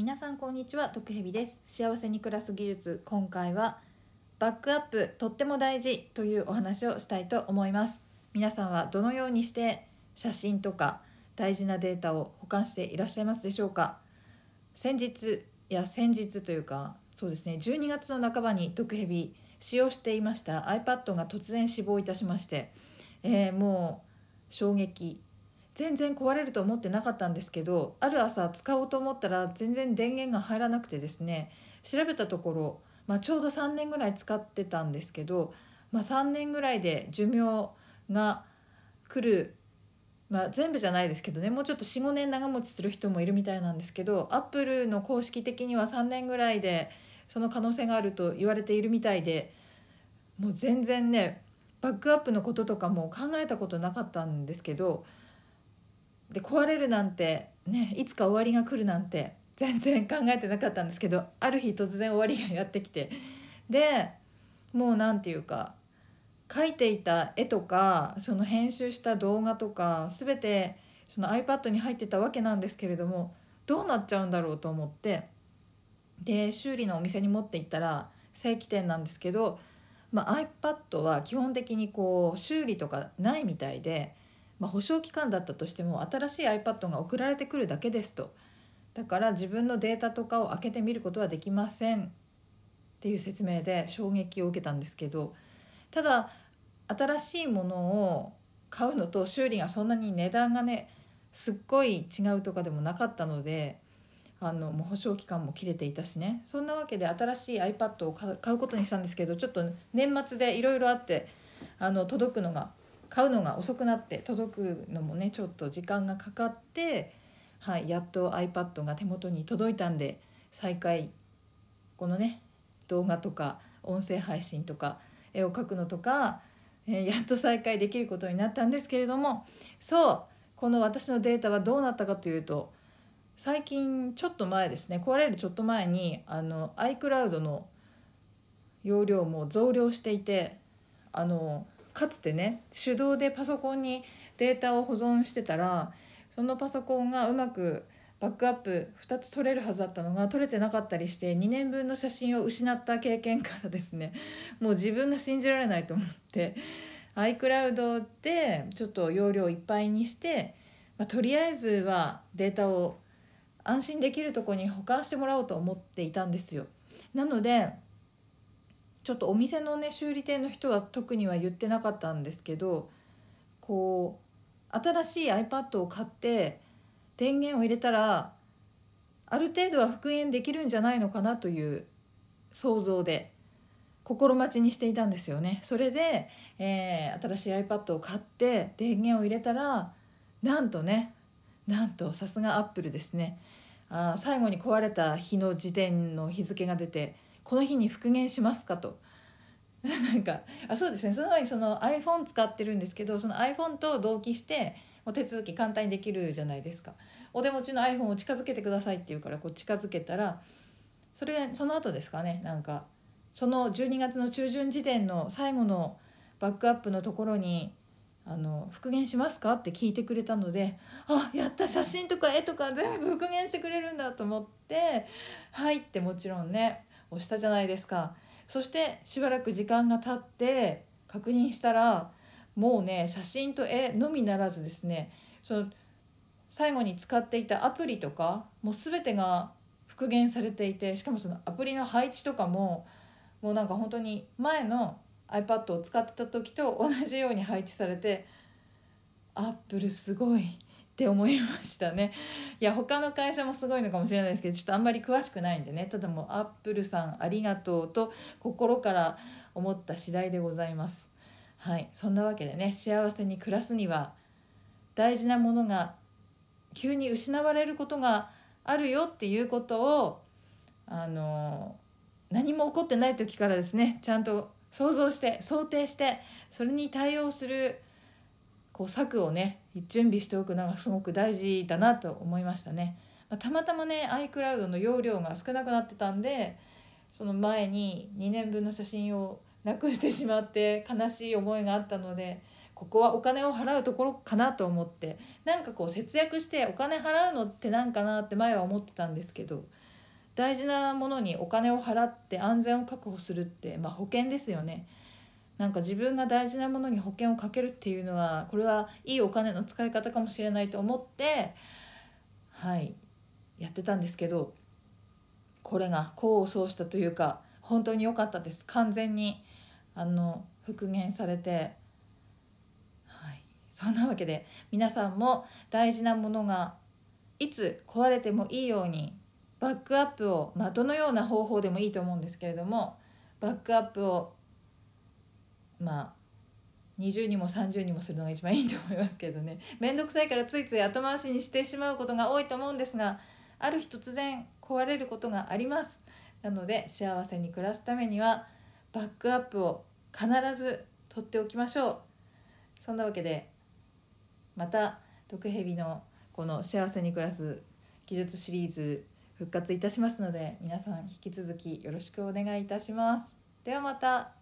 皆さんこんにちは徳ヘビです。幸せに暮らす技術今回はバックアップとっても大事というお話をしたいと思います。皆さんはどのようにして写真とか大事なデータを保管していらっしゃいますでしょうか？先日いや先日というかそうですね12月の半ばに毒蛇使用していました iPad が突然死亡いたしまして、えー、もう衝撃全然壊れると思ってなかったんですけどある朝使おうと思ったら全然電源が入らなくてですね調べたところ、まあ、ちょうど3年ぐらい使ってたんですけど、まあ、3年ぐらいで寿命が来るまあ、全部じゃないですけどねもうちょっと45年長持ちする人もいるみたいなんですけどアップルの公式的には3年ぐらいでその可能性があると言われているみたいでもう全然ねバックアップのこととかも考えたことなかったんですけどで壊れるなんてねいつか終わりが来るなんて全然考えてなかったんですけどある日突然終わりがやってきてでもう何て言うか描いていた絵とかその編集した動画とか全てその iPad に入ってたわけなんですけれどもどうなっちゃうんだろうと思ってで修理のお店に持って行ったら正規店なんですけど、まあ、iPad は基本的にこう修理とかないみたいで、まあ、保証期間だったとしても新しい iPad が送られてくるだけですと。だから自分のデータとかを開けてみることはできません。っていう説明で衝撃を受けたんですけど。ただ新しいものを買うのと修理がそんなに値段がねすっごい違うとかでもなかったのであのもう保証期間も切れていたしね。そんなわけで新しい iPad を買うことにしたんですけどちょっと年末でいろいろあってあの届くのが買うのが遅くなって届くのもねちょっと時間がかかって、はい、やっと iPad が手元に届いたんで再開このね動画とか音声配信とか絵を描くのとかえやっと再開できることになったんですけれどもそうこの私のデータはどうなったかというと最近ちょっと前ですね壊れるちょっと前にあの iCloud の容量も増量していてあのかつてね手動でパソコンにデータを保存してたらそのパソコンがうまくバックアップ2つ取れるはずだったのが取れてなかったりして2年分の写真を失った経験からですね もう自分が信じられないと思って iCloud でちょっと容量いっぱいにして、まあ、とりあえずはデータを安心できるとこに保管してもらおうと思っていたんですよ。なのでちょっとお店のね修理店の人は特には言ってなかったんですけどこう新しい iPad を買って電源を入れたらある程度は復元できるんじゃないのかなという想像で心待ちにしていたんですよね。それで、えー、新しい iPad を買って電源を入れたらなんとねなんとさすがアップルですね。あ最後に壊れた日の時点の日付が出てこの日に復元しますかと。なんかあそうですね。その前にその iPhone 使ってるんですけどその iPhone と同期してお手続き簡単にできるじゃないですか。お手持ちの iPhone を近づけてくださいって言うからこう近づけたらそれその後ですかね。なんかその12月の中旬時点の最後のバックアップのところにあの復元しますかって聞いてくれたのであやった写真とか絵とか全部復元してくれるんだと思ってはいってもちろんね押したじゃないですか。そしてしばらく時間が経って確認したらもうね写真と絵のみならずですねその最後に使っていたアプリとかもう全てが復元されていてしかもそのアプリの配置とかももうなんか本当に前の iPad を使ってた時と同じように配置されてアップルすごいって思いましたね。いや他の会社もすごいのかもしれないですけどちょっとあんまり詳しくないんでね。ただもうアップルさんありがとうと心から思った次第でございます。はい。そんなわけでね幸せに暮らすには大事なものが急に失われることがあるよっていうことをあの何も起こってない時からですねちゃんと想像して想定してそれに対応するこう策をね準備しておくのがすごく大事だなと思いましたね。またまたまね iCloud の容量が少なくなってたんでその前に2年分の写真をなくしてしまって悲しい思いがあったのでここはお金を払うところかなと思ってなんかこう節約してお金払うのってなんかなって前は思ってたんですけど大事なものにお金を払って安全を確保するって、まあ、保険ですよねなんか自分が大事なものに保険をかけるっていうのはこれはいいお金の使い方かもしれないと思ってはいやってたんですけどこれが功を奏したというか本当に良かったです。完全にあの復元されてはいそんなわけで皆さんも大事なものがいつ壊れてもいいようにバックアップを、まあ、どのような方法でもいいと思うんですけれどもバックアップをまあ20にも30にもするのが一番いいと思いますけどね。面倒くさいからついつい後回しにしてしまうことが多いと思うんですがある日突然壊れることがあります。なので幸せに暮らすためにはバックアップを必ず取っておきましょう。そんなわけでまた毒蛇のこの幸せに暮らす技術シリーズ復活いたしますので皆さん引き続きよろしくお願いいたします。ではまた。